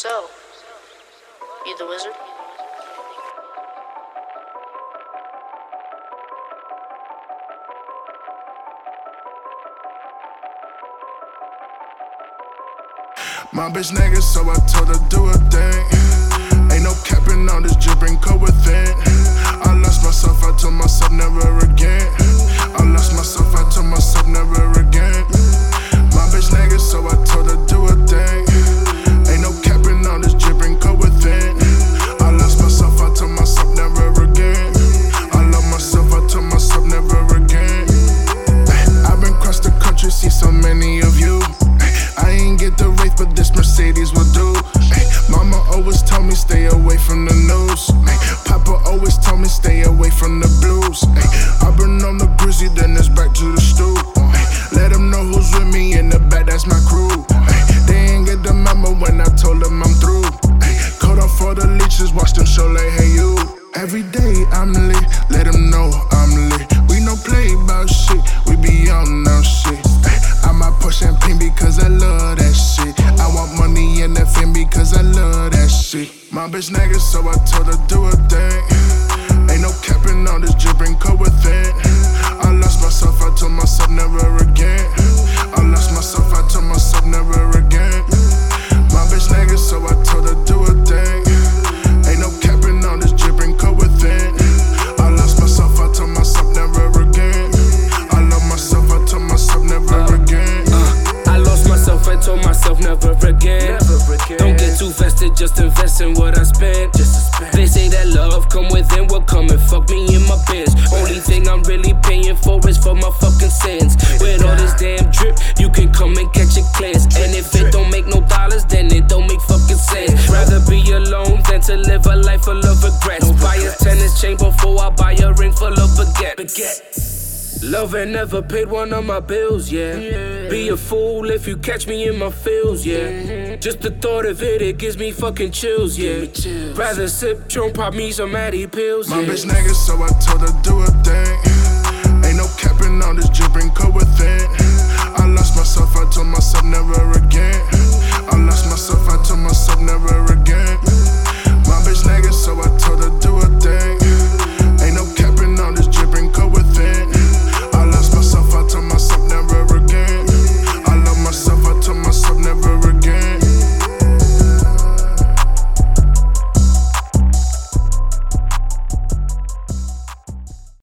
So, you the wizard? My bitch nigga, so I told her do a thing. Ain't no capping on this dripping cold within. I lost myself, I told myself never again. The wraith, but this Mercedes will do. Mama always told me stay away from the news. Papa always told me stay away from the blues. I've been on the grizzly, then it's back to the stoop. Let them know who's with me in the back, that's my crew. They ain't get the memo when I told them I'm through. Caught up for the leeches, watch them show like, hey you. Every day I'm lit, let them know I'm lit. We no play about shit, we be on now shit. My bitch nigga, so I told her do a thing. Lost myself told myself never again. Don't get too vested, just invest in what I spent. They say that love come within, will come and fuck me in my biz. Only thing I'm really paying for is for my fucking sins. With all this damn drip, you can come and catch it cleanse. And if it don't make no dollars, then it don't make fucking sense. Rather be alone than to live a life full of regrets. Buy a tennis chain before I buy a ring full of baguettes. Love ain't never paid one of my bills, yeah. Be a fool if you catch me in my feels, yeah. Just the thought of it, it gives me fucking chills, yeah. Rather sip, drunk, pop me some Addy pills, My yeah. My bitch nigga, so I told her do a thing. Ain't no capping on this dripping cold within.